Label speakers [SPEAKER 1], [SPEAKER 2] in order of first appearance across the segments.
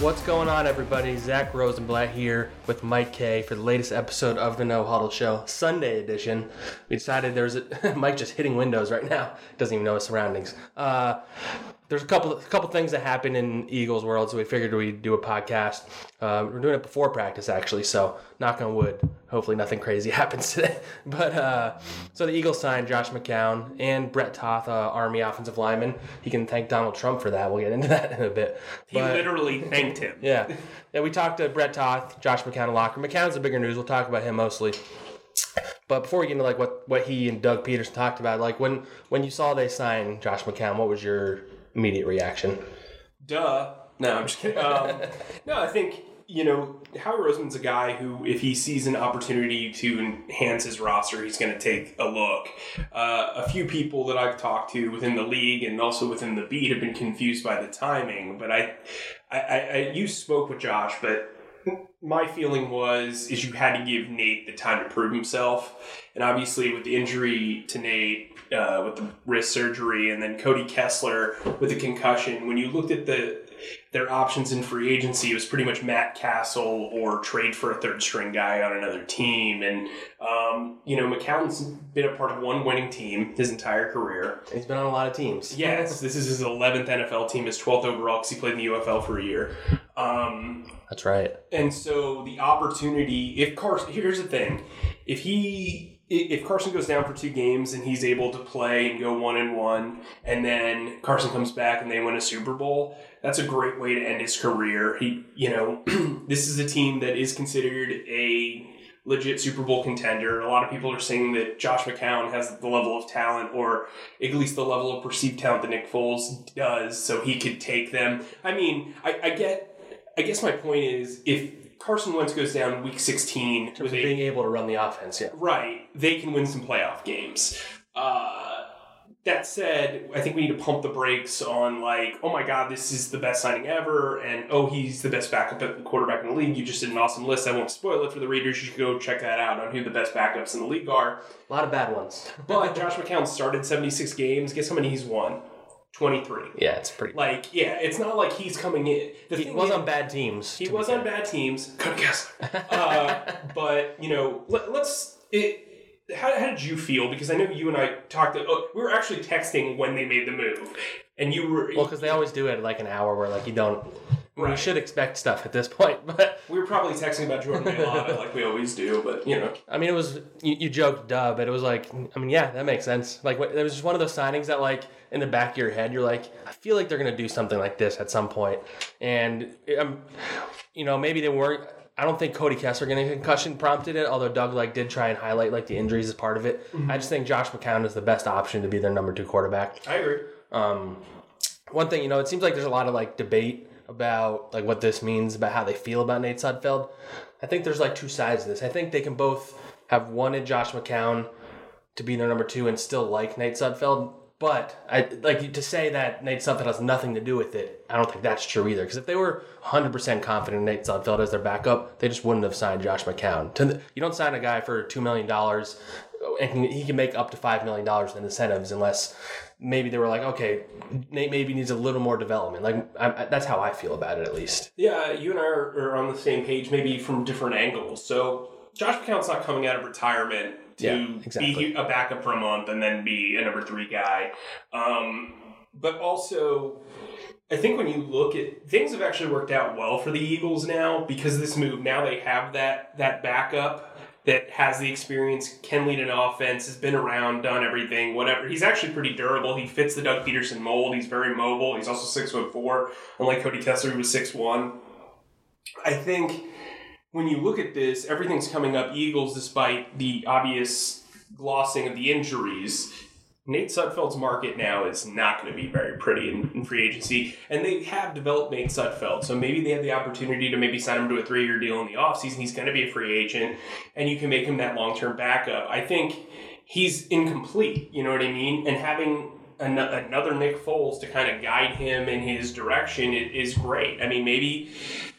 [SPEAKER 1] What's going on, everybody? Zack Rosenblatt here with Mike Kaye for the latest episode of the No Huddle Show, Sunday edition. We decided there's a Mike just hitting windows right now, doesn't even know his surroundings. Uh, there's a couple a couple things that happen in Eagles world, so we figured we'd do a podcast. Uh, we're doing it before practice, actually, so knock on wood. Hopefully, nothing crazy happens today. But uh, so the Eagles signed Josh McCown and Brett Toth, uh, Army offensive lineman. He can thank Donald Trump for that. We'll get into that in a bit.
[SPEAKER 2] He
[SPEAKER 1] But-
[SPEAKER 2] literally thanked him.
[SPEAKER 1] yeah. Yeah, we talked to Brett Toth, Josh McCown, and Locker. McCown's the bigger news. We'll talk about him mostly. But before we get into like what, what he and Doug Pederson talked about, like when when you saw they signed Josh McCown, what was your immediate reaction?
[SPEAKER 2] Duh. No, I'm just kidding. Um, no, I think you know Howie Roseman's a guy who, if he sees an opportunity to enhance his roster, he's going to take a look. Uh, a few people that I've talked to within the league and also within the beat have been confused by the timing. But I, I, I, I you spoke with Josh, but my feeling was is you had to give Nate the time to prove himself, and obviously with the injury to Nate, uh, with the wrist surgery, and then Cody Kessler with the concussion, when you looked at the their options in free agency, it was pretty much Matt Cassel or trade for a third string guy on another team, and um, you know McCown's been a part of one winning team his entire career.
[SPEAKER 1] He's been on a lot of teams.
[SPEAKER 2] Yes, this is his 11th NFL team, his 12th overall because he played in the UFL for a year. Um,
[SPEAKER 1] That's right.
[SPEAKER 2] and so the opportunity, if Carson, here's the thing, if he, if Carson goes down for two games and he's able to play and go one and one, and then Carson comes back and they win a Super Bowl, that's a great way to end his career. He, you know, this is a team that is considered a legit Super Bowl contender. A lot of people are saying that Josh McCown has the level of talent, or at least the level of perceived talent that Nick Foles does, so he could take them. I mean, I, I get. I guess my point is, if Carson Wentz goes down week 16 with a
[SPEAKER 1] Being able to run the offense, yeah.
[SPEAKER 2] Right. They can win some playoff games. Uh, that said, I think we need to pump the brakes on like, oh my god, this is the best signing ever, and oh, he's the best backup quarterback in the league. You just did an awesome list. I won't spoil it for the readers. You should go check that out on who the best backups in the league are.
[SPEAKER 1] A lot of bad ones.
[SPEAKER 2] But Josh McCown started 76 games. Guess how many he's won? 23.
[SPEAKER 1] yeah, it's pretty.
[SPEAKER 2] Like, yeah, it's not like he's coming in. The
[SPEAKER 1] he
[SPEAKER 2] thing
[SPEAKER 1] was
[SPEAKER 2] is-
[SPEAKER 1] on bad teams.
[SPEAKER 2] he was on bad teams. Cody Kessler. Uh, but you know, let, let's. It, how, how did you feel? Because I know you and I talked. Oh, we were actually texting when they made the move, and you were.
[SPEAKER 1] Well, because they always do it like an hour where like you don't.
[SPEAKER 2] Right.
[SPEAKER 1] should expect stuff at this point, but
[SPEAKER 2] we were probably texting about Jordan Mailata like we always do, but you know.
[SPEAKER 1] I mean, it was you, you joked, duh, but it was like, I mean, yeah, that makes sense. Like, what, it was just one of those signings that, like, in the back of your head, you're like, I feel like they're gonna do something like this at some point, and um, you know, maybe they weren't. I don't think Cody Kessler getting a concussion prompted it, although Doug like did try and highlight like the injuries as part of it. I just think Josh McCown is the best option to be their number two quarterback.
[SPEAKER 2] I agree.
[SPEAKER 1] Um, one thing, you know, it seems like there's a lot of like debate about like what this means about how they feel about Nate Sudfeld. I think there's like two sides to this. I think they can both have wanted Josh McCown to be their number two and still like Nate Sudfeld. But I like to say that Nate Sudfeld has nothing to do with it. I don't think that's true either. Because if they were 100% confident in Nate Sudfeld as their backup, they just wouldn't have signed Josh McCown. You don't sign a guy for two million dollars, and he can make up to five million dollars in incentives unless maybe they were like, okay, Nate maybe needs a little more development. Like I, I, that's how I feel about it, at least.
[SPEAKER 2] Yeah, you and I are, are on the same page, maybe from different angles. So Josh McCown's not coming out of retirement to
[SPEAKER 1] Yeah, exactly.
[SPEAKER 2] be a backup for a month and then be a number three guy. Um, but also, I think when you look at things have actually worked out well for the Eagles now because of this move. Now they have that that backup that has the experience, can lead an offense, has been around, done everything, whatever. He's actually pretty durable. He fits the Doug Pederson mold. He's very mobile. He's also six foot four, unlike Cody Kessler, who was six one. I think when you look at this, everything's coming up Eagles despite the obvious glossing of the injuries. Nate Sudfeld's market now is not going to be very pretty in, in free agency, and they have developed Nate Sudfeld, so maybe they have the opportunity to maybe sign him to a three-year deal in the offseason. He's going to be a free agent, and you can make him that long-term backup. I think he's incomplete, you know what I mean? And having an- another Nick Foles to kind of guide him in his direction is great. I mean, maybe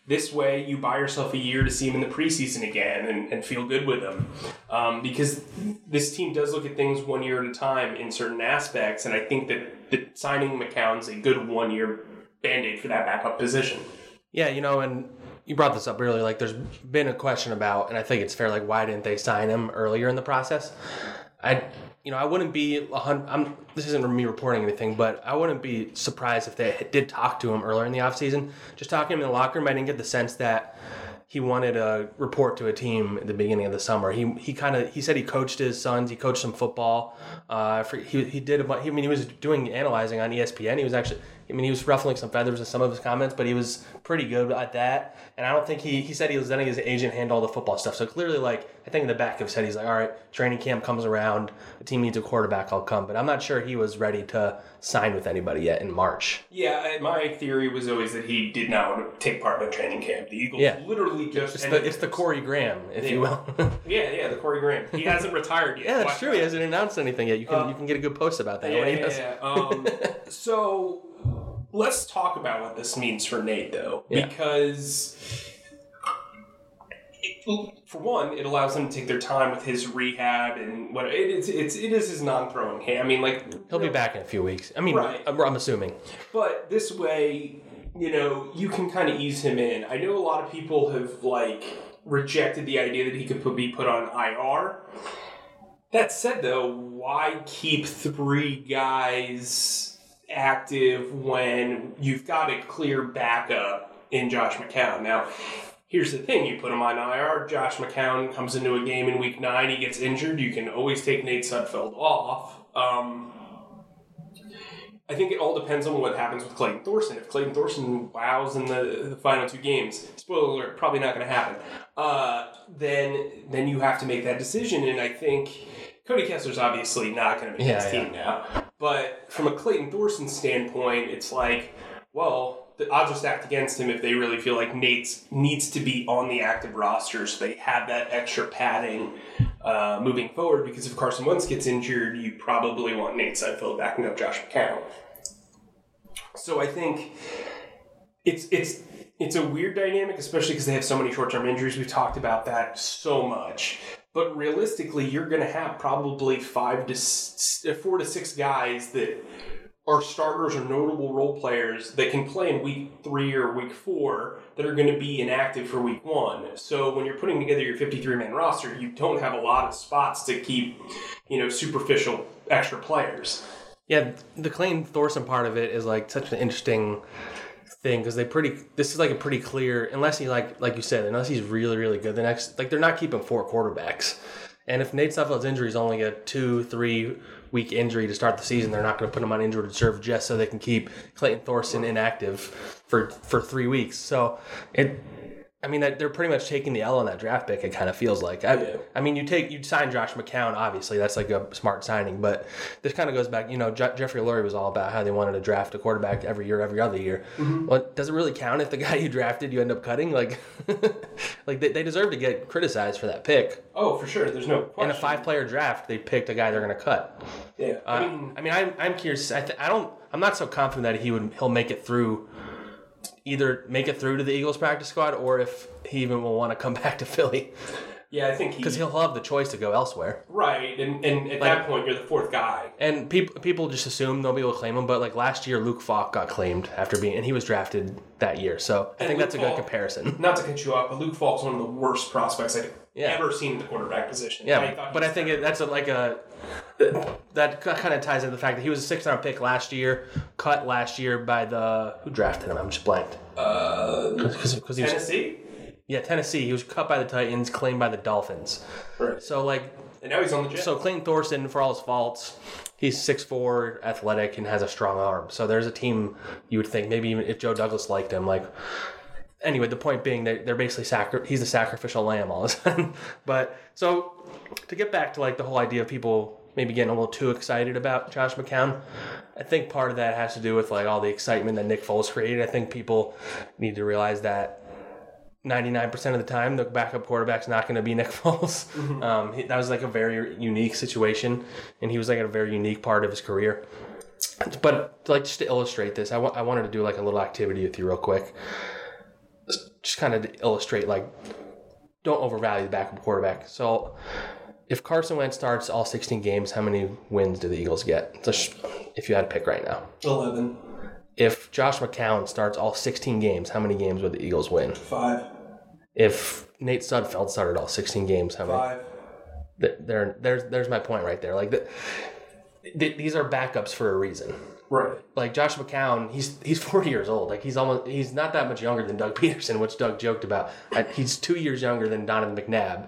[SPEAKER 2] this way you buy yourself a year to see him in the preseason again and, and feel good with him um, because this team does look at things one year at a time in certain aspects and i think that, that signing mccown's a good one year band-aid for that backup position
[SPEAKER 1] Yeah, you know, and you brought this up earlier. Like, there's been a question about, and I think it's fair. Like, why didn't they sign him earlier in the process? I, you know, I wouldn't be a hundred. I'm. This isn't me reporting anything, but I wouldn't be surprised if they did talk to him earlier in the offseason. Just talking to him in the locker room, I didn't get the sense that he wanted a report to a team at the beginning of the summer. He he kind of he said he coached his sons. He coached some football. Uh, for, he he did a bunch. I mean, he was doing analyzing on ESPN. He was actually. I mean, he was ruffling some feathers in some of his comments, but he was pretty good at that. And I don't think he he said he was letting his agent handle all the football stuff. So clearly, like I think in the back of his head, he's like, all right, training camp comes around. The team needs a quarterback. I'll come. But I'm not sure he was ready to sign with anybody yet in March.
[SPEAKER 2] Yeah, my theory was always that he did not want to take part in training camp. The Eagles
[SPEAKER 1] Yeah.
[SPEAKER 2] literally just
[SPEAKER 1] It's the, it's the Corey Graham, if you will.
[SPEAKER 2] yeah yeah the Corey Graham. He hasn't retired yet.
[SPEAKER 1] yeah, that's
[SPEAKER 2] Watch
[SPEAKER 1] true. He hasn't announced anything yet. You can
[SPEAKER 2] Uh,
[SPEAKER 1] you can get a good post about that.
[SPEAKER 2] Yeah, yeah, yeah. Um, so let's talk about what this means for Nate, though,
[SPEAKER 1] Yeah.
[SPEAKER 2] because it, for one, it allows him to take their time with his rehab and what it is. It's it is his non-throwing hand. I mean, like
[SPEAKER 1] He'll be back in a few weeks. I mean,
[SPEAKER 2] Right.
[SPEAKER 1] I'm, I'm assuming.
[SPEAKER 2] But this way, you know, you can kind of ease him in. I know a lot of people have like rejected the idea that he could put, be put on IR. That said, though, why keep three guys active when you've got a clear backup in Josh McCown? Now, here's the thing: you put him on IR. Josh McCown comes into a game in Week Nine. He gets injured. You can always take Nate Sudfeld off. Um, I think it all depends on what happens with Clayton Thorson. If Clayton Thorson wows in the, the final two games, spoiler alert, probably not going to happen. Uh, then then you have to make that decision, and I think Cody Kessler's obviously not going to make
[SPEAKER 1] Yeah,
[SPEAKER 2] his
[SPEAKER 1] yeah.
[SPEAKER 2] team now. But from a Clayton Thorson standpoint, it's like, well, the odds are stacked against him if they really feel like Nate's needs to be on the active roster, so they have that extra padding uh, moving forward. Because if Carson Wentz gets injured, you probably want Nate Sudfeld backing up Josh McCown. So I think it's it's it's a weird dynamic, especially because they have so many short term injuries. We've talked about that so much. But realistically, you're going to have probably five to s- uh, four to six guys that are starters or notable role players that can play in week three or week four that are going to be inactive for week one. So when you're putting together your 53 man roster, you don't have a lot of spots to keep, you know, superficial extra players.
[SPEAKER 1] Yeah, the Clayton Thorson part of it is like such an interesting thing because they pretty. This is like a pretty clear. Unless he like like you said, unless he's really really good, the next like they're not keeping four quarterbacks. And if Nate Sudfeld's injury is only a two three week injury to start the season, they're not going to put him on injured reserve just so they can keep Clayton Thorson inactive for for three weeks. So it. I mean, that they're pretty much taking the L on that draft pick. It kind of feels like. I,
[SPEAKER 2] Yeah.
[SPEAKER 1] I mean, you take you sign Josh McCown. Obviously, that's like a smart signing. But this kind of goes back. You know, Je- Jeffrey Lurie was all about how they wanted to draft a quarterback every year, every other year. Well, does it really count if the guy you drafted you end up cutting. Like, like they, they deserve to get criticized for that pick.
[SPEAKER 2] Oh, for sure. There's no
[SPEAKER 1] In a five-player draft, they picked a guy they're going to cut.
[SPEAKER 2] Yeah.
[SPEAKER 1] Uh,
[SPEAKER 2] I mean,
[SPEAKER 1] I mean, I'm, I'm curious. I, th- I don't. I'm not so confident that he would. He'll make it through. Either make it through to the Eagles practice squad, or if he even will want to come back to Philly,
[SPEAKER 2] yeah, I think he,
[SPEAKER 1] because he'll have the choice to go elsewhere.
[SPEAKER 2] right, and and at that point, you're the fourth guy.
[SPEAKER 1] And people people just assume they'll be able to claim him, but like last year, Luke Falk got claimed after being, and he was drafted that year. So I
[SPEAKER 2] And
[SPEAKER 1] think
[SPEAKER 2] Luke
[SPEAKER 1] that's a good comparison.
[SPEAKER 2] Not to cut you off, but Luke Falk's one of the worst prospects I've
[SPEAKER 1] Yeah.
[SPEAKER 2] ever seen in the quarterback position.
[SPEAKER 1] Yeah,
[SPEAKER 2] thought
[SPEAKER 1] but I think it, that's a, like a that kind of ties into the fact that he was a sixth round pick last year, cut last year by the who drafted him. I'm just blanked.
[SPEAKER 2] uh,
[SPEAKER 1] Because he was
[SPEAKER 2] Tennessee.
[SPEAKER 1] Yeah Tennessee. He was cut by the Titans, claimed by the Dolphins.
[SPEAKER 2] Right.
[SPEAKER 1] So like
[SPEAKER 2] And now he's on the jet.
[SPEAKER 1] So Clayton Thorson, for all his faults, he's 6'4", athletic, and has a strong arm. So there's a team you would think maybe even if Joe Douglas liked him, like. Anyway, the point being that they're basically sacri- he's the sacrificial lamb all of a sudden. but so to get back to like the whole idea of people maybe getting a little too excited about Josh McCown, I think part of that has to do with like all the excitement that Nick Foles created. I think people need to realize that 99% of the time, the backup quarterback's not going to be Nick Foles. Um, he, that was like a very unique situation, and he was like at a very unique part of his career. But like just to illustrate this, I wa- I wanted to do like a little activity with you real quick, just kind of to illustrate like don't overvalue the backup quarterback. So if Carson Wentz starts all 16 games, how many wins do the Eagles get? Just if you had to pick right now.
[SPEAKER 2] Eleven.
[SPEAKER 1] if Josh McCown starts all 16 games, how many games would the Eagles win?
[SPEAKER 2] Five.
[SPEAKER 1] If Nate Sudfeld started all 16 games, how many?
[SPEAKER 2] Five.
[SPEAKER 1] There, there's, there's my point right there. Like, the, th- these are backups for a reason.
[SPEAKER 2] Right.
[SPEAKER 1] Like Josh McCown, he's he's 40 years old. Like he's almost he's not that much younger than Doug Pederson, which Doug joked about. I, he's two years younger than Donovan McNabb.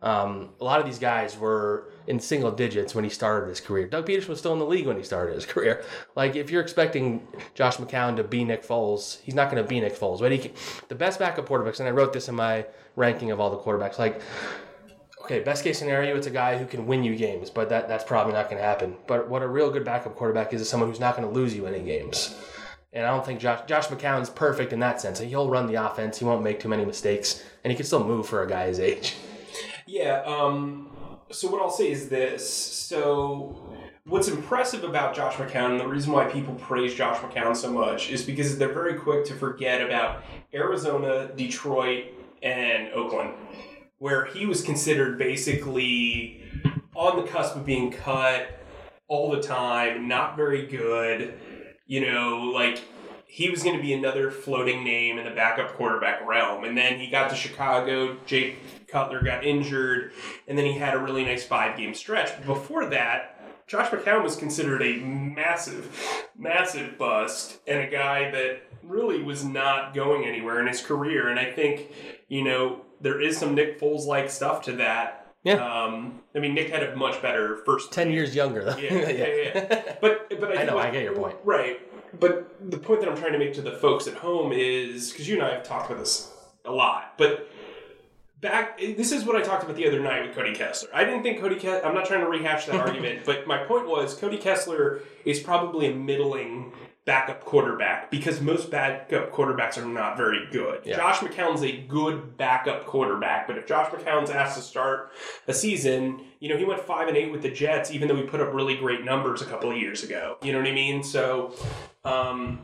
[SPEAKER 1] Um, a lot of these guys were in single digits when he started his career. Doug Pederson was still in the league when he started his career. Like if you're expecting Josh McCown to be Nick Foles, he's not going to be Nick Foles. But he can, the best backup quarterbacks, and I wrote this in my ranking of all the quarterbacks. Like okay, best case scenario, it's a guy who can win you games, but that, that's probably not going to happen. But what a real good backup quarterback is is someone who's not going to lose you any games. And I don't think Josh Josh McCown's perfect in that sense. He'll run the offense. He won't make too many mistakes, and he can still move for a guy his age.
[SPEAKER 2] Yeah. Um, so what I'll say is this. So what's impressive about Josh McCown, and the reason why people praise Josh McCown so much, is because they're very quick to forget about Arizona, Detroit, and Oakland, where he was considered basically on the cusp of being cut all the time, not very good. You know, like he was going to be another floating name in the backup quarterback realm. And then he got to Chicago. Jay Cutler got injured. And then he had a really nice five game stretch. But before that, Josh McCown was considered a massive, massive bust and a guy that really was not going anywhere in his career. And I think, you know, there is some Nick Foles like stuff to that.
[SPEAKER 1] Yeah.
[SPEAKER 2] Um, I mean, Nick had a much better first
[SPEAKER 1] Ten years younger, though.
[SPEAKER 2] yeah, yeah, yeah. But but I,
[SPEAKER 1] I know,
[SPEAKER 2] what-
[SPEAKER 1] I get your point.
[SPEAKER 2] Right. But the point that I'm trying to make to the folks at home is because you and I have talked about this a lot, but back this is what I talked about the other night with Cody Kessler. I didn't think Cody Kessler. I'm not trying to rehash that argument, but my point was Cody Kessler is probably a middling backup quarterback because most backup quarterbacks are not very good.
[SPEAKER 1] Yeah.
[SPEAKER 2] Josh McCown's a good backup quarterback, but if Josh McCown's asked to start a season, you know, he went five and eight with the Jets, even though he put up really great numbers a couple of years ago. You know what I mean? So, um,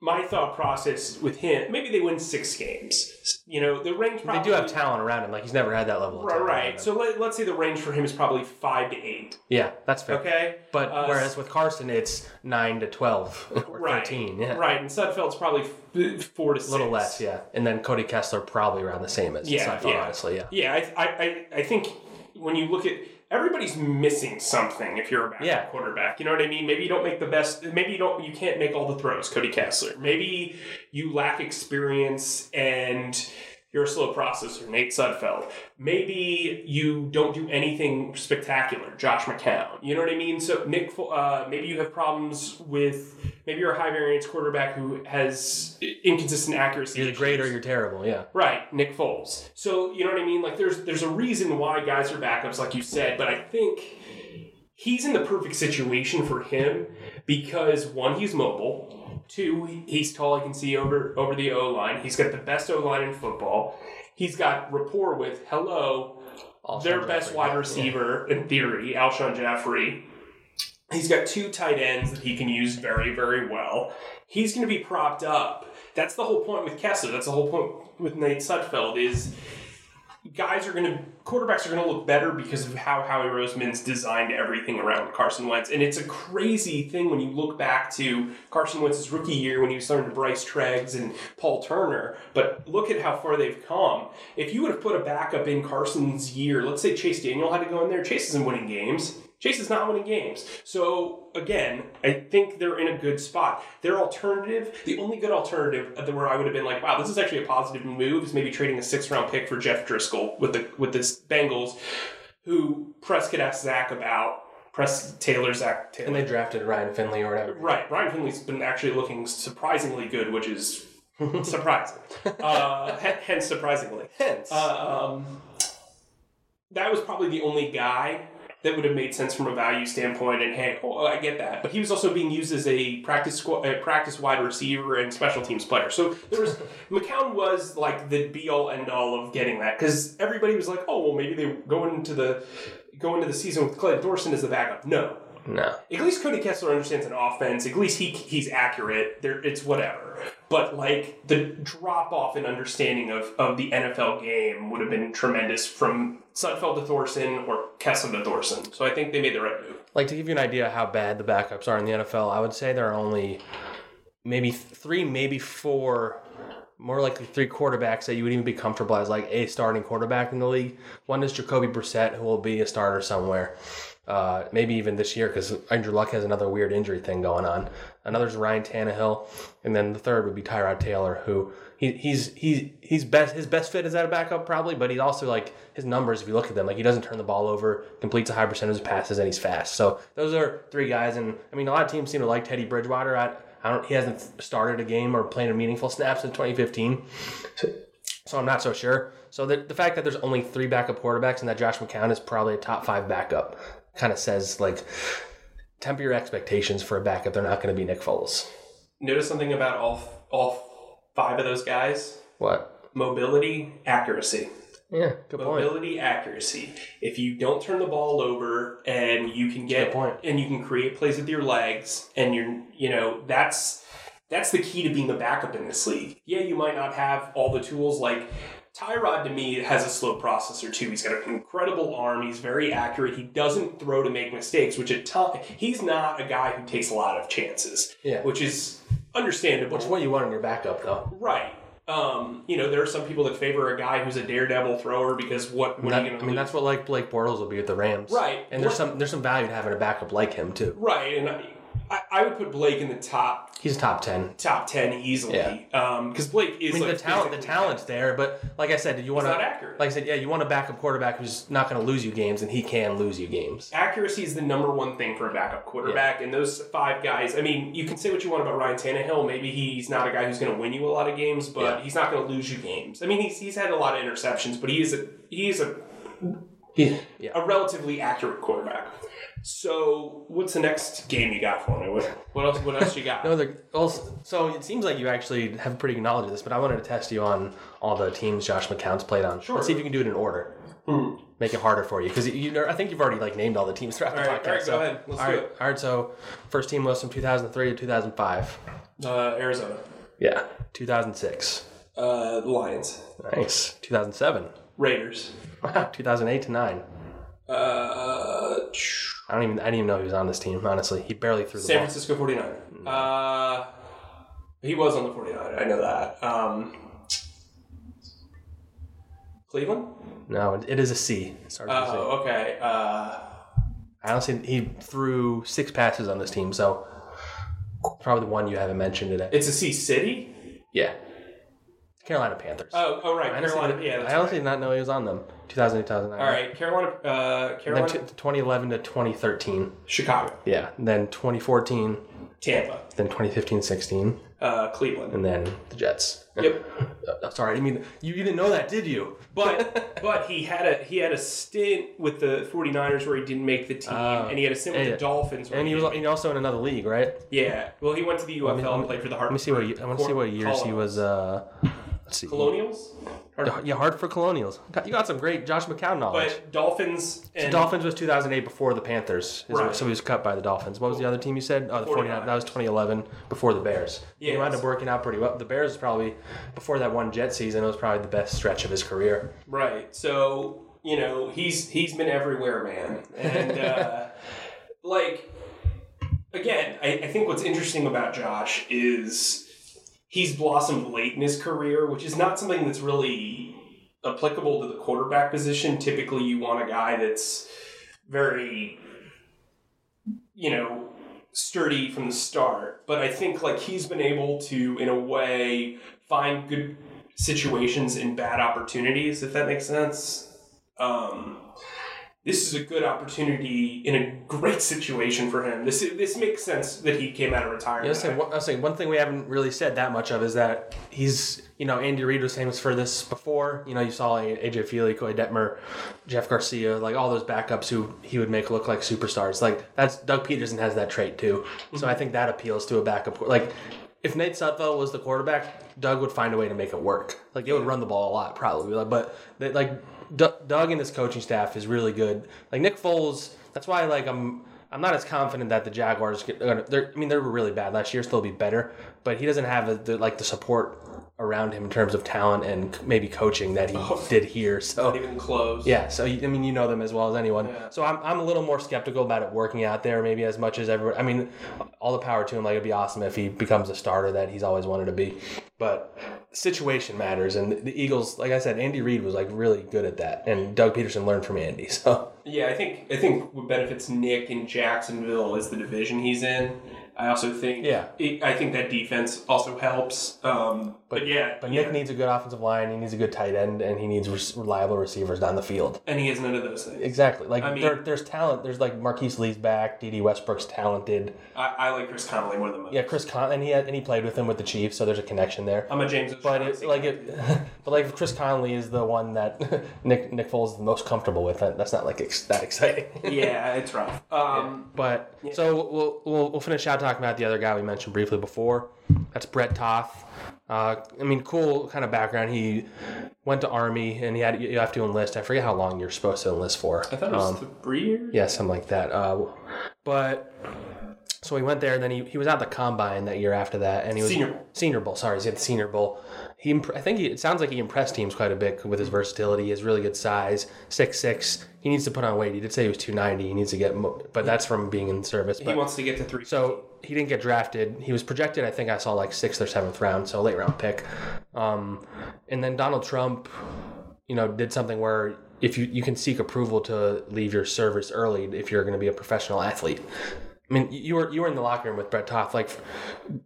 [SPEAKER 2] my thought process with him, maybe they win six games. You know, the range Probably, They
[SPEAKER 1] do have talent around him. Like he's never had that level. Of
[SPEAKER 2] Right,
[SPEAKER 1] talent
[SPEAKER 2] right. So let, let's say the range for him is probably five to eight.
[SPEAKER 1] yeah, that's fair.
[SPEAKER 2] Okay,
[SPEAKER 1] But
[SPEAKER 2] Uh,
[SPEAKER 1] whereas with Carson, it's nine to twelve or
[SPEAKER 2] right,
[SPEAKER 1] thirteen. Yeah,
[SPEAKER 2] right. And Sudfeld's probably four to six.
[SPEAKER 1] a little less. Yeah, and then Cody Kessler probably around the same as
[SPEAKER 2] Yeah,
[SPEAKER 1] Sudfeld,
[SPEAKER 2] yeah.
[SPEAKER 1] honestly. Yeah.
[SPEAKER 2] Yeah, I, I, I, I think when you look at everybody's missing something if you're a backup
[SPEAKER 1] Yeah.
[SPEAKER 2] quarterback. You know what I mean? Maybe you don't make the best. Maybe you don't. You can't make all the throws, Cody Kessler. Maybe you lack experience and you're a slow processor, Nate Sudfeld. Maybe you don't do anything spectacular, Josh McCown. You know what I mean? So Nick, uh, maybe you have problems with. Maybe you're a high variance quarterback who has inconsistent accuracy.
[SPEAKER 1] You're the great or you're terrible. Yeah.
[SPEAKER 2] Right, Nick Foles. So you know what I mean? Like there's there's a reason why guys are backups, like you said, but I think he's in the perfect situation for him because one, he's mobile. Two, he's tall. He can see over over the O line. He's got the best O line in football. He's got rapport with hello,
[SPEAKER 1] Alshon
[SPEAKER 2] their best
[SPEAKER 1] Jeffery.
[SPEAKER 2] wide receiver in theory, Alshon Jeffery. He's got two tight ends that he can use very, very well. He's going to be propped up. That's the whole point with Kessler. That's the whole point with Nate Sudfeld is guys are going to quarterbacks are going to look better because of how Howie Roseman's designed everything around Carson Wentz. And it's a crazy thing when you look back to Carson Wentz's rookie year when he was starting to Bryce Treggs and Paul Turner. But look at how far they've come. If you would have put a backup in Carson's year, let's say Chase Daniel had to go in there, Chase isn't winning games. Chase is not winning games. So again, I think they're in a good spot. Their alternative, the only good alternative where I would have been like, wow, this is actually a positive move, is maybe trading a six round pick for Jeff Driskel with the with this Bengals, who Press could ask Zach about. Press Taylor, Zac Taylor.
[SPEAKER 1] And they drafted Ryan Finley or whatever.
[SPEAKER 2] Right, Ryan Finley's been actually looking surprisingly good, which is surprising. uh, hence, surprisingly.
[SPEAKER 1] Hence.
[SPEAKER 2] Uh, um, that was probably the only guy that would have made sense from a value standpoint. And hey, oh, I get that, but he was also being used as a practice squ- a practice wide receiver and special teams player. So there was McCown was like the be all end all of getting that because everybody was like, oh well, maybe they go into the go into the season with Clayton Thorson as the backup. No,
[SPEAKER 1] no.
[SPEAKER 2] at least Cody Kessler understands an offense. At least he he's accurate. There, it's whatever. But like the drop off in understanding of, of the NFL game would have been tremendous from Sudfeld to Thorson or Kessler to Thorson. So I think they made the right move.
[SPEAKER 1] Like to give you an idea how bad the backups are in the NFL, I would say there are only maybe three, maybe four, more likely three quarterbacks that you would even be comfortable as like a starting quarterback in the league. One is Jacoby Brissett, who will be a starter somewhere. Uh, maybe even this year because Andrew Luck has another weird injury thing going on. Another's Ryan Tannehill, and then the third would be Tyrod Taylor, who he, he's he's he's best his best fit is at a backup probably, but he's also like his numbers if you look at them, like he doesn't turn the ball over, completes a high percentage of passes, and he's fast. So those are three guys, and I mean a lot of teams seem to like Teddy Bridgewater. I, I don't he hasn't started a game or played a meaningful snap since 2015. So, so I'm not so sure. So the, the fact that there's only three backup quarterbacks and that Josh McCown is probably a top five backup kind of says like temper your expectations for a backup. They're not going to be Nick Foles.
[SPEAKER 2] Notice something about all all five of those guys:
[SPEAKER 1] What?
[SPEAKER 2] mobility, accuracy.
[SPEAKER 1] Yeah, good point.
[SPEAKER 2] Mobility, accuracy. If you don't turn the ball over and you can get
[SPEAKER 1] point.
[SPEAKER 2] and you can create plays with your legs and you're you know that's that's the key to being the backup in this league. Yeah, you might not have all the tools like Tyrod to me has a slow processor too. He's got an incredible arm. He's very accurate. He doesn't throw to make mistakes, which at time he's not a guy who takes a lot of chances.
[SPEAKER 1] Yeah.
[SPEAKER 2] which is understandable.
[SPEAKER 1] Which is what you want in your backup, though.
[SPEAKER 2] Right. Um, you know, there are some people that favor a guy who's a daredevil thrower because what, what
[SPEAKER 1] That-
[SPEAKER 2] are you going
[SPEAKER 1] I mean, that's what like Blake Bortles will be with the Rams,
[SPEAKER 2] Right.
[SPEAKER 1] And there's
[SPEAKER 2] What-
[SPEAKER 1] some there's some value to having a backup like him too.
[SPEAKER 2] right, and I, I, I would put Blake in the top
[SPEAKER 1] He's top ten.
[SPEAKER 2] top ten easily.
[SPEAKER 1] Yeah.
[SPEAKER 2] Um, because Blake is
[SPEAKER 1] I mean,
[SPEAKER 2] like
[SPEAKER 1] the talent, the
[SPEAKER 2] physically-
[SPEAKER 1] talent's there, but like I said, you want to,
[SPEAKER 2] not accurate.
[SPEAKER 1] like I said, yeah, you want a backup quarterback who's not going to lose you games, and he can lose you games.
[SPEAKER 2] Accuracy is the number one thing for a backup quarterback, and those five guys. I mean, you can say what you want about Ryan Tannehill. Maybe he's not a guy who's going to win you a lot of games, but
[SPEAKER 1] Yeah.
[SPEAKER 2] he's not going to lose you games. I mean, he's, he's had a lot of interceptions, but he is a he is a
[SPEAKER 1] He, yeah.
[SPEAKER 2] a relatively accurate quarterback. So, what's the next game you got for me? What, what else? What else you got?
[SPEAKER 1] No, the also, so it seems like you actually have pretty good knowledge of this, but I wanted to test you on all the teams Josh McCown's played on.
[SPEAKER 2] Sure.
[SPEAKER 1] Let's see if you can do it in order. Make it harder for you because you, know, I think you've already like named all the teams throughout the
[SPEAKER 2] All right,
[SPEAKER 1] podcast.
[SPEAKER 2] all right, go
[SPEAKER 1] so-
[SPEAKER 2] ahead. Let's
[SPEAKER 1] all
[SPEAKER 2] do
[SPEAKER 1] right,
[SPEAKER 2] it.
[SPEAKER 1] all right. So first team was from 2003 to 2005.
[SPEAKER 2] Uh, Arizona,
[SPEAKER 1] Yeah, 2006.
[SPEAKER 2] uh, Lions,
[SPEAKER 1] Nice. 2007.
[SPEAKER 2] Raiders.
[SPEAKER 1] Wow. 2008 to nine.
[SPEAKER 2] Uh,
[SPEAKER 1] I don't even I didn't even know he was on this team. Honestly, he barely threw the
[SPEAKER 2] San
[SPEAKER 1] ball.
[SPEAKER 2] Francisco 49. Uh, he was on the 49. I know that. Um, Cleveland?
[SPEAKER 1] No, it- it is a C. It starts with a C.
[SPEAKER 2] Oh, okay. Uh,
[SPEAKER 1] I honestly, he threw six passes on this team, so probably the one you haven't mentioned today.
[SPEAKER 2] it's a C City?
[SPEAKER 1] Yeah. Carolina Panthers.
[SPEAKER 2] Oh, oh right.
[SPEAKER 1] I honestly,
[SPEAKER 2] Carolina. Yeah, that's
[SPEAKER 1] I honestly
[SPEAKER 2] right.
[SPEAKER 1] did not know he was on them. 2008, 2009.
[SPEAKER 2] All right. Carolina, uh,
[SPEAKER 1] Then
[SPEAKER 2] Carolina,
[SPEAKER 1] t- 2011 to 2013.
[SPEAKER 2] Chicago,
[SPEAKER 1] Yeah. Then 2014.
[SPEAKER 2] Tampa,
[SPEAKER 1] Then 2015, 16.
[SPEAKER 2] uh, Cleveland.
[SPEAKER 1] And then the Jets.
[SPEAKER 2] Yep.
[SPEAKER 1] Uh, sorry, I mean, you, you didn't know that, did you?
[SPEAKER 2] But but he had a he had a stint with the 49ers where he didn't make the team,
[SPEAKER 1] Oh.
[SPEAKER 2] and he had a stint with
[SPEAKER 1] Yeah.
[SPEAKER 2] the Dolphins. Where
[SPEAKER 1] And he was
[SPEAKER 2] didn't
[SPEAKER 1] he also in another league, right?
[SPEAKER 2] make- yeah. Well, he went to the UFL and played for the
[SPEAKER 1] Let
[SPEAKER 2] Hartford.
[SPEAKER 1] me see what ye- I want to see what years he was. Uh, let's see.
[SPEAKER 2] Colonials, Or-
[SPEAKER 1] Yeah, for Colonials. Got- You got some great Josh McCown knowledge.
[SPEAKER 2] but Dolphins and
[SPEAKER 1] The Dolphins was 2008 before the Panthers.
[SPEAKER 2] Right.
[SPEAKER 1] So he was cut by the Dolphins. What was the other team you said? Oh, the 49. That was 2011 before the Bears.
[SPEAKER 2] Yeah,
[SPEAKER 1] he wound up working out pretty well. The Bears was probably, before that one Jet season, it was probably the best stretch of his career.
[SPEAKER 2] right. So you know he's he's been everywhere, man, and uh, like again, I, I think what's interesting about Josh is he's blossomed late in his career, which is not something that's really applicable to the quarterback position. Typically, you want a guy that's very, you know, sturdy from the start. But I think like he's been able to, in a way, find good situations in bad opportunities, if that makes sense. Um, this is a good opportunity in a great situation for him. This this makes sense that he came out of
[SPEAKER 1] Yeah, I
[SPEAKER 2] retirement.
[SPEAKER 1] was saying, I was saying one thing we haven't really said that much of is that he's, you know, Andy Reid was famous for this before. You know, you saw AJ Feeley, Koy Detmer, Jeff Garcia, like all those backups who he would make look like superstars. Like that's Doug Pederson has that trait too. So I think that appeals to a backup. Like if Nate Sudfeld was the quarterback, Doug would find a way to make it work. Like they would run the ball a lot probably. Like, but they, like D- Doug and his coaching staff is really good. Like Nick Foles, that's why like I'm I'm not as confident that the Jaguars. Get, I mean, they were really bad last year. Still be better, but he doesn't have the, the like the support around him in terms of talent and maybe coaching that he
[SPEAKER 2] Oh.
[SPEAKER 1] did here. So
[SPEAKER 2] Not even close.
[SPEAKER 1] yeah, so I mean, you know them as well as anyone.
[SPEAKER 2] Yeah.
[SPEAKER 1] So I'm, I'm a little more skeptical about it working out there, maybe as much as everyone. I mean, all the power to him. Like it'd be awesome if he becomes a starter that he's always wanted to be. But situation matters, and the, the Eagles, like I said, Andy Reid was like really good at that, and Doug Pederson learned from Andy. So
[SPEAKER 2] Yeah, I think I think what benefits Nick in Jacksonville is the division he's in. I also think
[SPEAKER 1] Yeah.
[SPEAKER 2] it, I think that defense also helps. Um, but, yeah,
[SPEAKER 1] But
[SPEAKER 2] yeah.
[SPEAKER 1] Nick needs a good offensive line. He needs a good tight end, and he needs res- reliable receivers down the field.
[SPEAKER 2] and he has none of those things.
[SPEAKER 1] Exactly. Like
[SPEAKER 2] I mean-
[SPEAKER 1] there, there's talent. There's like Marquise Lee's back. Dede Westbrook's talented.
[SPEAKER 2] I, I like Chris Conley more than most.
[SPEAKER 1] Yeah, Chris Con, and he had, and he played with him with the Chiefs, so there's a connection there.
[SPEAKER 2] I'm a James.
[SPEAKER 1] But it, like it, but like Chris Conley is the one that Nick Nick Foles is the most comfortable with, that- that's not like ex- that exciting.
[SPEAKER 2] yeah, it's rough. Um,
[SPEAKER 1] But so we'll, we'll we'll finish out talking about the other guy we mentioned briefly before. That's Brett Toth. Uh, I mean, cool kind of background. He went to Army and he had you have to enlist. I forget how long you're supposed to enlist for.
[SPEAKER 2] I thought it was
[SPEAKER 1] Um,
[SPEAKER 2] three years.
[SPEAKER 1] yeah, something like that. Uh, but so he went there, and then he, he was at the combine that year after that, and he was
[SPEAKER 2] Senior Bowl.
[SPEAKER 1] Senior Bowl. Sorry, he had the Senior Bowl. He, imp- I think he, it sounds like he impressed teams quite a bit with his versatility, his really good size, six six. He needs to put on weight. He did say he was two ninety. He needs to get, mo- but that's from being in service.
[SPEAKER 2] He wants to get to three.
[SPEAKER 1] so he didn't get drafted. He was projected, I think I saw like sixth or seventh round, so a late round pick. Um, and then Donald Trump, you know, did something where if you, you can seek approval to leave your service early if you're going to be a professional athlete. I mean, you were you were in the locker room with Brett Toth, like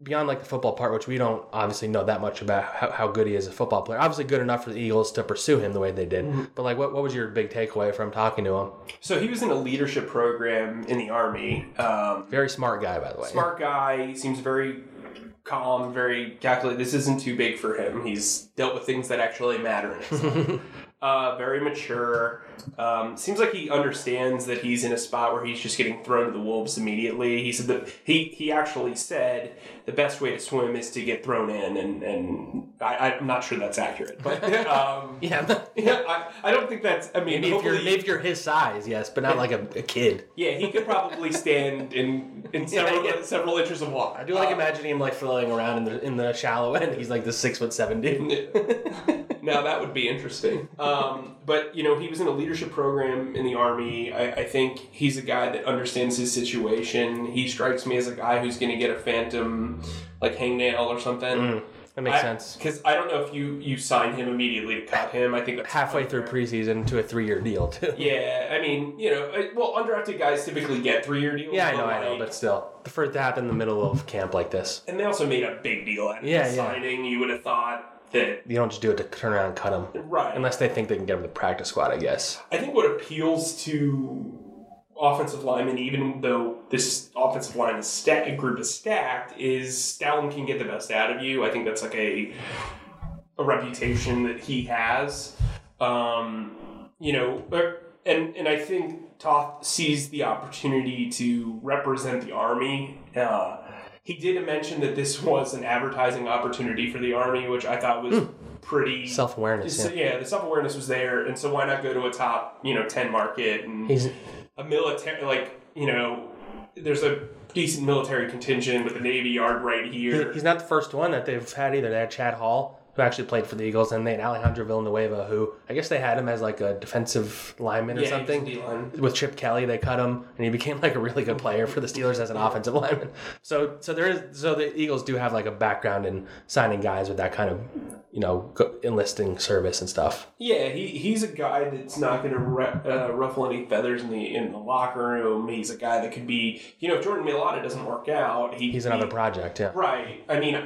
[SPEAKER 1] beyond like the football part, which we don't obviously know that much about how, how good he is as a football player. Obviously, good enough for the Eagles to pursue him the way they did. But like, what, what was your big takeaway from talking to him?
[SPEAKER 2] so he was in a leadership program in the army. Um,
[SPEAKER 1] Very smart guy, by the way.
[SPEAKER 2] smart guy. Seems very calm, very calculated. This isn't too big for him. He's dealt with things that actually matter in his life. uh, very mature. Um, seems like he understands that he's in a spot where he's just getting thrown to the wolves immediately. He said that he he actually said the best way to swim is to get thrown in, and and I, I'm not sure that's accurate, but um,
[SPEAKER 1] Yeah.
[SPEAKER 2] yeah, I, I don't think that's. I mean,
[SPEAKER 1] Maybe if you're maybe if you're his size, yes, but not like a, a kid.
[SPEAKER 2] yeah, he could probably stand in in several
[SPEAKER 1] Yeah, yeah.
[SPEAKER 2] several inches of water.
[SPEAKER 1] I do like
[SPEAKER 2] Uh,
[SPEAKER 1] imagining him like flailing around in the in the shallow end. He's like the six foot seven dude.
[SPEAKER 2] now that would be interesting. Um, but you know, he was in a leadership program in the army. I, I think he's a guy that understands his situation. He strikes me as a guy who's going to get a phantom like hangnail or something.
[SPEAKER 1] That makes sense.
[SPEAKER 2] Because I don't know if you you sign him immediately to cut him. I think
[SPEAKER 1] Halfway through preseason to a three year deal too.
[SPEAKER 2] Yeah, I mean, you know, well, undrafted guys typically get three year deals.
[SPEAKER 1] Yeah, I know, I know, but still, for it to happen in the middle of camp like this,
[SPEAKER 2] and they also made a big deal out of
[SPEAKER 1] Yeah, yeah.
[SPEAKER 2] signing. You would have thought that
[SPEAKER 1] you don't just do it to turn around and cut him,
[SPEAKER 2] right.
[SPEAKER 1] unless they think they can get him to the practice squad. I guess.
[SPEAKER 2] I think what appeals to offensive linemen, even though this offensive line is sta- group is stacked, is Stoutland can get the best out of you. I think that's like a a reputation that he has. Um, you know, and and I think Toth sees the opportunity to represent the army. Uh, he did mention that this was an advertising opportunity for the army, which I thought was hmm. pretty
[SPEAKER 1] Self awareness. Yeah.
[SPEAKER 2] yeah, the self awareness was there, and so why not go to a top, you know, ten market and
[SPEAKER 1] He's
[SPEAKER 2] a military like you know, there's a decent military contingent with the Navy Yard right here.
[SPEAKER 1] he's not the first one that they've had either. They had Chad Hall. Who actually played for the Eagles, and they had Alejandro Villanueva, who I guess they had him as like a defensive lineman or
[SPEAKER 2] yeah, he
[SPEAKER 1] something. With Chip Kelly, they cut him, and he became like a really good player for the Steelers as an offensive lineman. So, so there is, so the Eagles do have like a background in signing guys with that kind of, you know, enlisting service and stuff.
[SPEAKER 2] Yeah, he, he's a guy that's not going to uh, ruffle any feathers in the in the locker room. He's a guy that could be, you know, if Jordan Mailata doesn't work out, he
[SPEAKER 1] He's another
[SPEAKER 2] be-
[SPEAKER 1] project, yeah.
[SPEAKER 2] Right. I mean,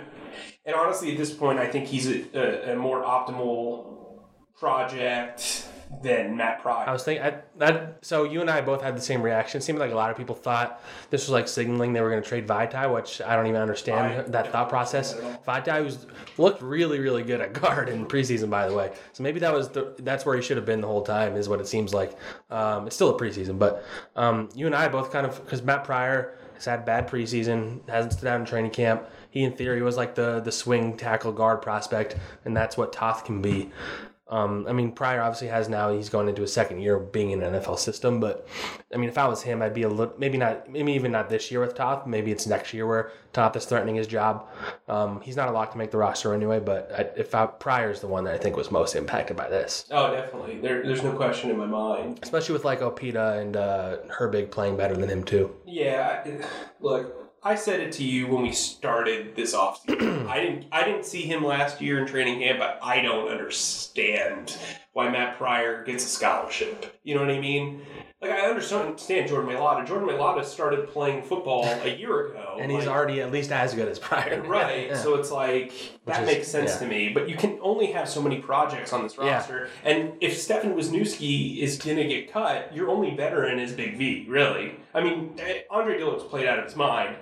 [SPEAKER 2] and honestly, at this point, I think he's a, a, a more optimal project than Matt Pryor.
[SPEAKER 1] I was thinking I, that. So you and I both had the same reaction. It seemed like a lot of people thought this was like signaling they were going to trade Vaitai, which I don't even understand
[SPEAKER 2] I
[SPEAKER 1] that thought process. Vaitai was looked really, really good at guard in preseason, by the way. So maybe that was the that's where he should have been the whole time, is what it seems like. Um, it's still a preseason, but um, you and I both kind of because Matt Pryor has had bad preseason, hasn't stood out in training camp. He, in theory, was like the the swing tackle guard prospect, and that's what Toth can be. Um, I mean, Pryor obviously has now. He's going into his second year being in an NFL system. But I mean, if I was him, I'd be a little maybe not maybe even not this year with Toth. Maybe it's next year where Toth is threatening his job. Um, he's not a lock to make the roster anyway. But I, if I, Pryor's the one that I think was most impacted by this,
[SPEAKER 2] Oh, definitely. There, there's no question in my mind.
[SPEAKER 1] especially with like Opeta and uh, Herbig playing better than him too.
[SPEAKER 2] Yeah, look, I said it to you when we started this offseason. I didn't I didn't see him last year in training camp, but I don't understand why Matt Pryor gets a scholarship. You know what I mean? Like I understand Jordan Mailata. Jordan Mailata started playing football a year ago.
[SPEAKER 1] And he's already at least as good as Pryor.
[SPEAKER 2] Right,
[SPEAKER 1] Yeah.
[SPEAKER 2] so it's like that
[SPEAKER 1] is-
[SPEAKER 2] makes sense
[SPEAKER 1] yeah.
[SPEAKER 2] to me. But you can only have so many projects on this
[SPEAKER 1] Yeah.
[SPEAKER 2] roster, and if Stefan Wisniewski is gonna get cut, your only veteran is Big V. Really, I mean, eh, Andre Dillard's played out of his mind,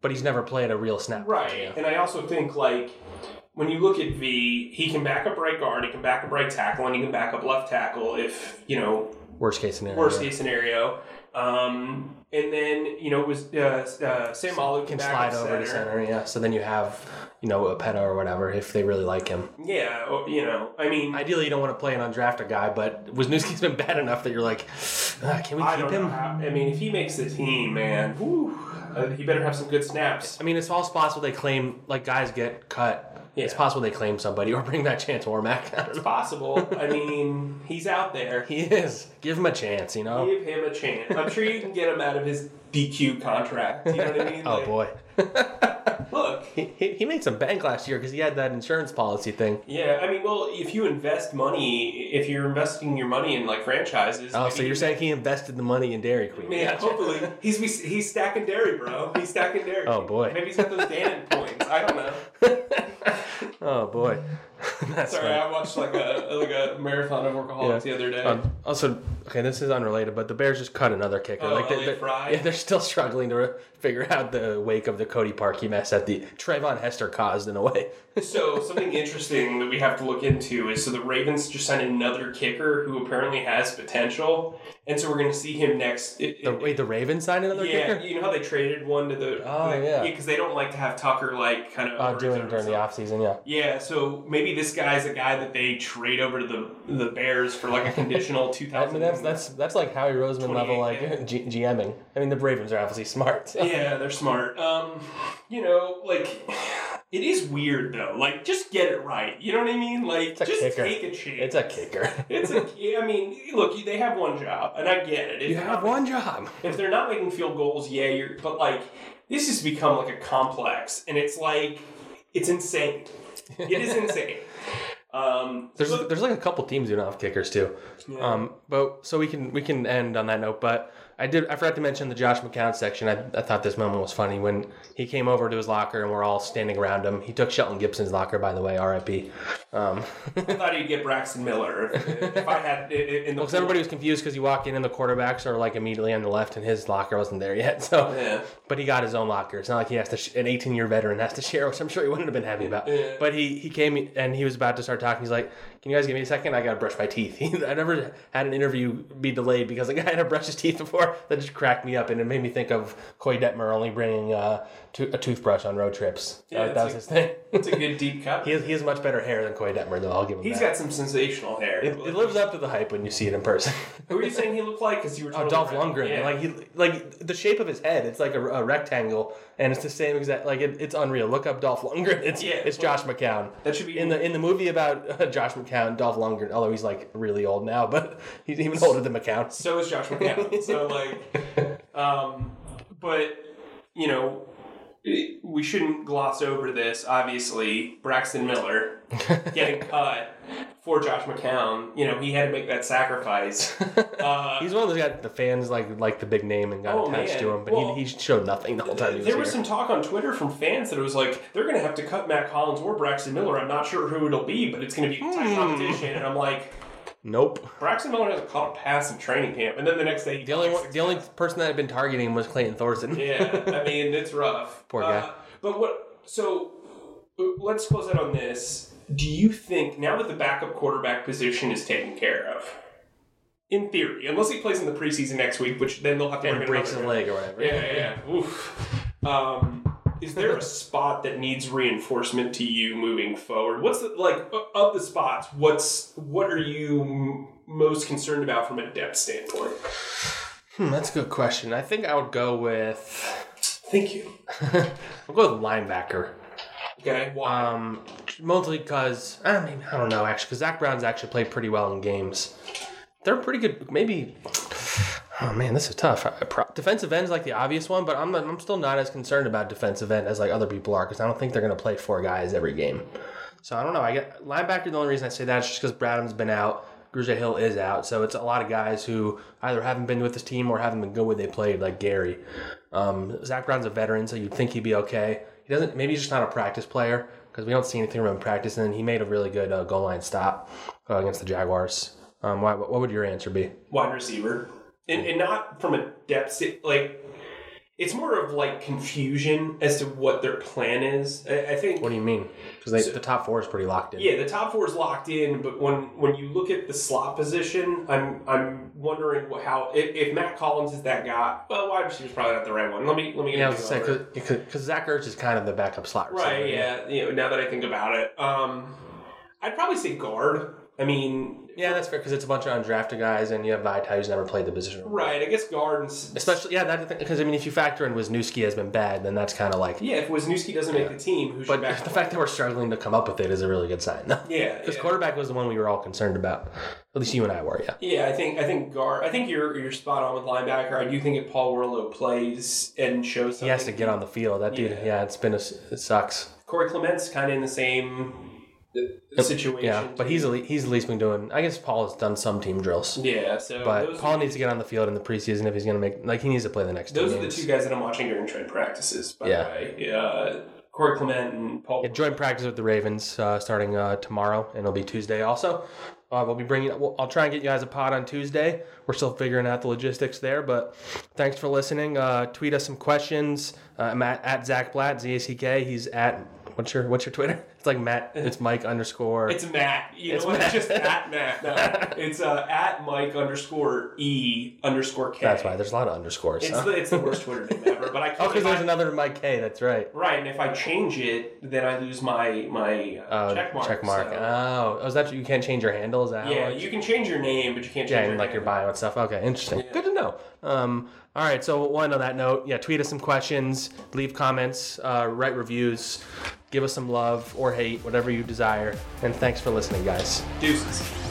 [SPEAKER 1] but he's never played a real snap.
[SPEAKER 2] right?
[SPEAKER 1] Yeah.
[SPEAKER 2] And I also think like when you look at V, he can back up right guard, he can back up right tackle, and he can back up left tackle if you know
[SPEAKER 1] Worst case scenario.
[SPEAKER 2] worst case scenario. Um, and then you know it was uh, uh, Seumalo can,
[SPEAKER 1] slide over to center. Yeah. So then you have, you know, a Peta or whatever if they really like him.
[SPEAKER 2] Yeah, or, you know, I mean,
[SPEAKER 1] Ideally, you don't want to play an undrafted guy, but Wisniewski's been bad enough that you're like, ah, can we
[SPEAKER 2] I
[SPEAKER 1] keep him?
[SPEAKER 2] how. I mean, if he makes the team, man, whew, uh, he better have some good snaps.
[SPEAKER 1] I mean, it's also possible they claim like guys get cut. It's possible they claim somebody or bring back Chance Warmack.
[SPEAKER 2] It's possible. I mean, he's out there.
[SPEAKER 1] He is. Give him a chance, you know.
[SPEAKER 2] Give him a chance. I'm sure you can get him out of his DQ contract. You know what I mean?
[SPEAKER 1] Oh
[SPEAKER 2] Like,
[SPEAKER 1] boy.
[SPEAKER 2] Look,
[SPEAKER 1] He, he, he made some bank last year because he had that insurance policy thing.
[SPEAKER 2] yeah. I mean, well, if you invest money, if you're investing your money in like franchises.
[SPEAKER 1] Oh, so you're saying he invested the money in Dairy Queen?
[SPEAKER 2] Yeah,
[SPEAKER 1] Gotcha.
[SPEAKER 2] hopefully he's he's stacking dairy, bro. He's stacking dairy.
[SPEAKER 1] Oh, boy.
[SPEAKER 2] Maybe he's got those Dan points. I don't know.
[SPEAKER 1] Oh boy. That's
[SPEAKER 2] Sorry,
[SPEAKER 1] funny.
[SPEAKER 2] I watched like a like a marathon of workaholics the other day.
[SPEAKER 1] Um, also, okay, this is unrelated, but the Bears just cut another kicker.
[SPEAKER 2] Oh,
[SPEAKER 1] like they, they,
[SPEAKER 2] Fry.
[SPEAKER 1] Yeah, they're still struggling to re- figure out the wake of the Cody Parkey mess that the Trayvon Hester caused in a way.
[SPEAKER 2] So something interesting that we have to look into is so the Ravens just signed another kicker who apparently has potential, and so we're going to see him next. It,
[SPEAKER 1] The,
[SPEAKER 2] it-
[SPEAKER 1] wait, the Ravens signed another
[SPEAKER 2] yeah,
[SPEAKER 1] kicker?
[SPEAKER 2] you know how they traded one to the
[SPEAKER 1] Oh,
[SPEAKER 2] the-
[SPEAKER 1] yeah.
[SPEAKER 2] because they don't like to have Tucker like kind of
[SPEAKER 1] Uh, doing
[SPEAKER 2] his
[SPEAKER 1] during the
[SPEAKER 2] own-
[SPEAKER 1] offseason, yeah.
[SPEAKER 2] Yeah, so maybe this guy's a guy that they trade over to the the Bears for like a conditional two thousand.
[SPEAKER 1] I mean, that's that's that's like Howie Roseman level, like
[SPEAKER 2] 28K.
[SPEAKER 1] G- GMing. I mean, the Ravens are obviously smart. so-
[SPEAKER 2] Yeah, they're smart. Um, you know, like it is weird though. Like, just get it right. You know what I mean? Like, just
[SPEAKER 1] kicker.
[SPEAKER 2] take a chance.
[SPEAKER 1] It's a kicker.
[SPEAKER 2] It's a. I mean, look, they have one job, and I get it. If
[SPEAKER 1] You have
[SPEAKER 2] not-
[SPEAKER 1] one job.
[SPEAKER 2] If they're not making field goals, yeah, you're. But like, this has become like a complex, and it's like, it's insane. It is insane. Um,
[SPEAKER 1] There's there's like a couple teams who don't have kickers too.
[SPEAKER 2] Yeah.
[SPEAKER 1] Um, but so we can we can end on that note. But I did I forgot to mention the Josh McCown section. I, I thought this moment was funny when he came over to his locker and we're all standing around him. He took Shelton Gibson's locker, by the way, R.I.P. Um,
[SPEAKER 2] I thought he'd get Braxton Miller if, if I had in the.
[SPEAKER 1] because everybody was confused because you walk in and the quarterbacks are like immediately on the left and his locker wasn't there yet. So,
[SPEAKER 2] Yeah.
[SPEAKER 1] But he got his own locker. It's not like he has to sh- an 18 year veteran has to share, which I'm sure he wouldn't have been happy about. But he he came and he was about to start talking. He's like, "Can you guys give me a second? I gotta brush my teeth." I never had an interview be delayed because a guy had to brush his teeth before. That just cracked me up, and it made me think of Koy Detmer only bringing uh, to- a toothbrush on road trips.
[SPEAKER 2] Yeah,
[SPEAKER 1] that, that was
[SPEAKER 2] that's
[SPEAKER 1] his thing.
[SPEAKER 2] It's a good deep cut.
[SPEAKER 1] he has, he has much better hair than Koy Detmer, though. I'll give him
[SPEAKER 2] He's
[SPEAKER 1] that.
[SPEAKER 2] got some sensational hair.
[SPEAKER 1] it, it lives up to the hype when you see it in person.
[SPEAKER 2] Who are you saying he looked like? Because you were
[SPEAKER 1] Oh, Dolph
[SPEAKER 2] right.
[SPEAKER 1] Lundgren.
[SPEAKER 2] Yeah.
[SPEAKER 1] Like he, like the shape of his head. It's like a, a rectangle, and it's the same exact. Like it, it's unreal. Look up Dolph Lundgren. It's
[SPEAKER 2] Yeah,
[SPEAKER 1] it's Josh McCown.
[SPEAKER 2] that should be
[SPEAKER 1] In the in the movie about uh, Josh McCown, Dolph Lundgren. Although he's like really old now, but he's even older than McCown.
[SPEAKER 2] So is Josh McCown. so like, um, but you know, we shouldn't gloss over this. Obviously, Braxton Miller getting cut for Josh McCown. You know, he had to make that sacrifice. Uh,
[SPEAKER 1] He's one of those guys. The fans like like the big name and got
[SPEAKER 2] Oh,
[SPEAKER 1] attached
[SPEAKER 2] man.
[SPEAKER 1] to him, but
[SPEAKER 2] Well,
[SPEAKER 1] he, he showed nothing the whole time was
[SPEAKER 2] there
[SPEAKER 1] here.
[SPEAKER 2] was some talk on Twitter from fans that it was like they're going to have to cut Matt Collins or Braxton Miller. I'm not sure who it'll be, but it's going to be a tight
[SPEAKER 1] Hmm.
[SPEAKER 2] competition. And I'm like,
[SPEAKER 1] nope.
[SPEAKER 2] Braxton Miller hasn't caught a pass in training camp, and then the next day he
[SPEAKER 1] The only one, the only person that had been targeting was Clayton Thorson.
[SPEAKER 2] yeah, I mean it's rough.
[SPEAKER 1] Poor guy.
[SPEAKER 2] Uh, but what? So let's close out on this. Do you think now that the backup quarterback position is taken care of, in theory, unless he plays in the preseason next week, which then they'll have to
[SPEAKER 1] and
[SPEAKER 2] bring
[SPEAKER 1] breaks his leg or whatever.
[SPEAKER 2] Yeah, yeah, yeah. Oof. Um, is there a spot that needs reinforcement to you moving forward? What's the like of the spots? What's what are you m- most concerned about from a depth standpoint?
[SPEAKER 1] Hmm, that's a good question. I think I would go with.
[SPEAKER 2] Thank you.
[SPEAKER 1] I'll go with linebacker.
[SPEAKER 2] Okay, why?
[SPEAKER 1] Um, mostly because I mean I don't know actually because Zach Brown's actually played pretty well in games. They're pretty good. Maybe. Oh man, this is tough. Defensive end is like the obvious one, but I'm I'm still not as concerned about defensive end as like other people are because I don't think they're gonna play four guys every game. So I don't know. I get linebacker. The only reason I say that is just because Bradham's been out. Grugier-Hill is out, so it's a lot of guys who either haven't been with this team or haven't been good when they played, like Gerry. Um, Zach Brown's a veteran, so you'd think he'd be okay. Doesn't. Maybe he's just not a practice player because we don't see anything from him in practice. And he made a really good uh, goal line stop uh, against the Jaguars. Um, why, what would your answer be?
[SPEAKER 2] wide receiver, and, and not from a depth like. It's more of like confusion as to what their plan is. I, I think
[SPEAKER 1] What do you mean? Because the top four is pretty locked in.
[SPEAKER 2] Yeah, the top four is locked in, but when when you look at the slot position, I'm I'm wondering what, how if, if Mack Hollins is that guy. Well, wide receiver's probably not the right one. Let me let me. get
[SPEAKER 1] Yeah, I was say because Zach Ertz is kind of the backup slot receiver.
[SPEAKER 2] Right. Yeah. You know, now that I think about it, um, I'd probably say guard. I mean,
[SPEAKER 1] Yeah, that's fair because it's a bunch of undrafted guys, and you have Vaitai who's never played the position.
[SPEAKER 2] right. I guess guard. And, s-
[SPEAKER 1] Especially, yeah, because I mean, if you factor in Wisniewski has been bad, then that's kind of like.
[SPEAKER 2] yeah, if Wisniewski doesn't make the team, who should
[SPEAKER 1] But
[SPEAKER 2] back
[SPEAKER 1] the fact that we're struggling to come up with it is a really good sign.
[SPEAKER 2] Yeah.
[SPEAKER 1] Because
[SPEAKER 2] yeah.
[SPEAKER 1] quarterback was the one we were all concerned about. At least you and I were, yeah.
[SPEAKER 2] Yeah, I think I think guard. I think you're you're spot on with linebacker. I do think if Paul Worrilow plays and shows something,
[SPEAKER 1] He has to get on the field. That dude,
[SPEAKER 2] Yeah.
[SPEAKER 1] yeah, it's been a, it sucks.
[SPEAKER 2] Corey Clement's kind of in the same uh, situation.
[SPEAKER 1] Yeah, but he's at least, he's at least been doing. I guess Paul has done some team drills,
[SPEAKER 2] yeah. So
[SPEAKER 1] but Paul needs to get on the field in the preseason if he's going to make like he needs to play the next.
[SPEAKER 2] those are the two guys that I'm watching during trade practices. By
[SPEAKER 1] Yeah.
[SPEAKER 2] the way, uh, Corey Clement and Paul.
[SPEAKER 1] Yeah, joint practice with the Ravens uh, starting uh, tomorrow, and it'll be Tuesday also. Uh, we'll be bringing. We'll, I'll try and get you guys a pod on Tuesday. We're still figuring out the logistics there, but thanks for listening. Uh, tweet us some questions. Uh, I'm at, at Zack Blatt, Z A C K. He's at what's your what's your Twitter? It's like Matt. It's Mike underscore.
[SPEAKER 2] It's Matt. You
[SPEAKER 1] It's
[SPEAKER 2] know?
[SPEAKER 1] Matt.
[SPEAKER 2] It's just at Matt. No, it's uh, at Mike underscore E underscore K.
[SPEAKER 1] That's why there's a lot of underscores.
[SPEAKER 2] It's
[SPEAKER 1] huh?
[SPEAKER 2] the it's the worst Twitter name ever. But I can't.
[SPEAKER 1] oh, because there's
[SPEAKER 2] I-
[SPEAKER 1] another Mike Kaye. That's right.
[SPEAKER 2] Right, and if I change it, then I lose my my uh,
[SPEAKER 1] Uh,
[SPEAKER 2] check mark.
[SPEAKER 1] Check mark.
[SPEAKER 2] so-
[SPEAKER 1] Oh, oh, is that you can't change your handle? Is that
[SPEAKER 2] yeah, you can change your name, but you can't change
[SPEAKER 1] Yeah,
[SPEAKER 2] your
[SPEAKER 1] and like your bio and stuff. Okay, interesting. Good to know. Um, all right, so one on that note, yeah, tweet us some questions, leave comments, uh, write reviews, give us some love or hate, whatever you desire. And thanks for listening, guys.
[SPEAKER 2] Deuces.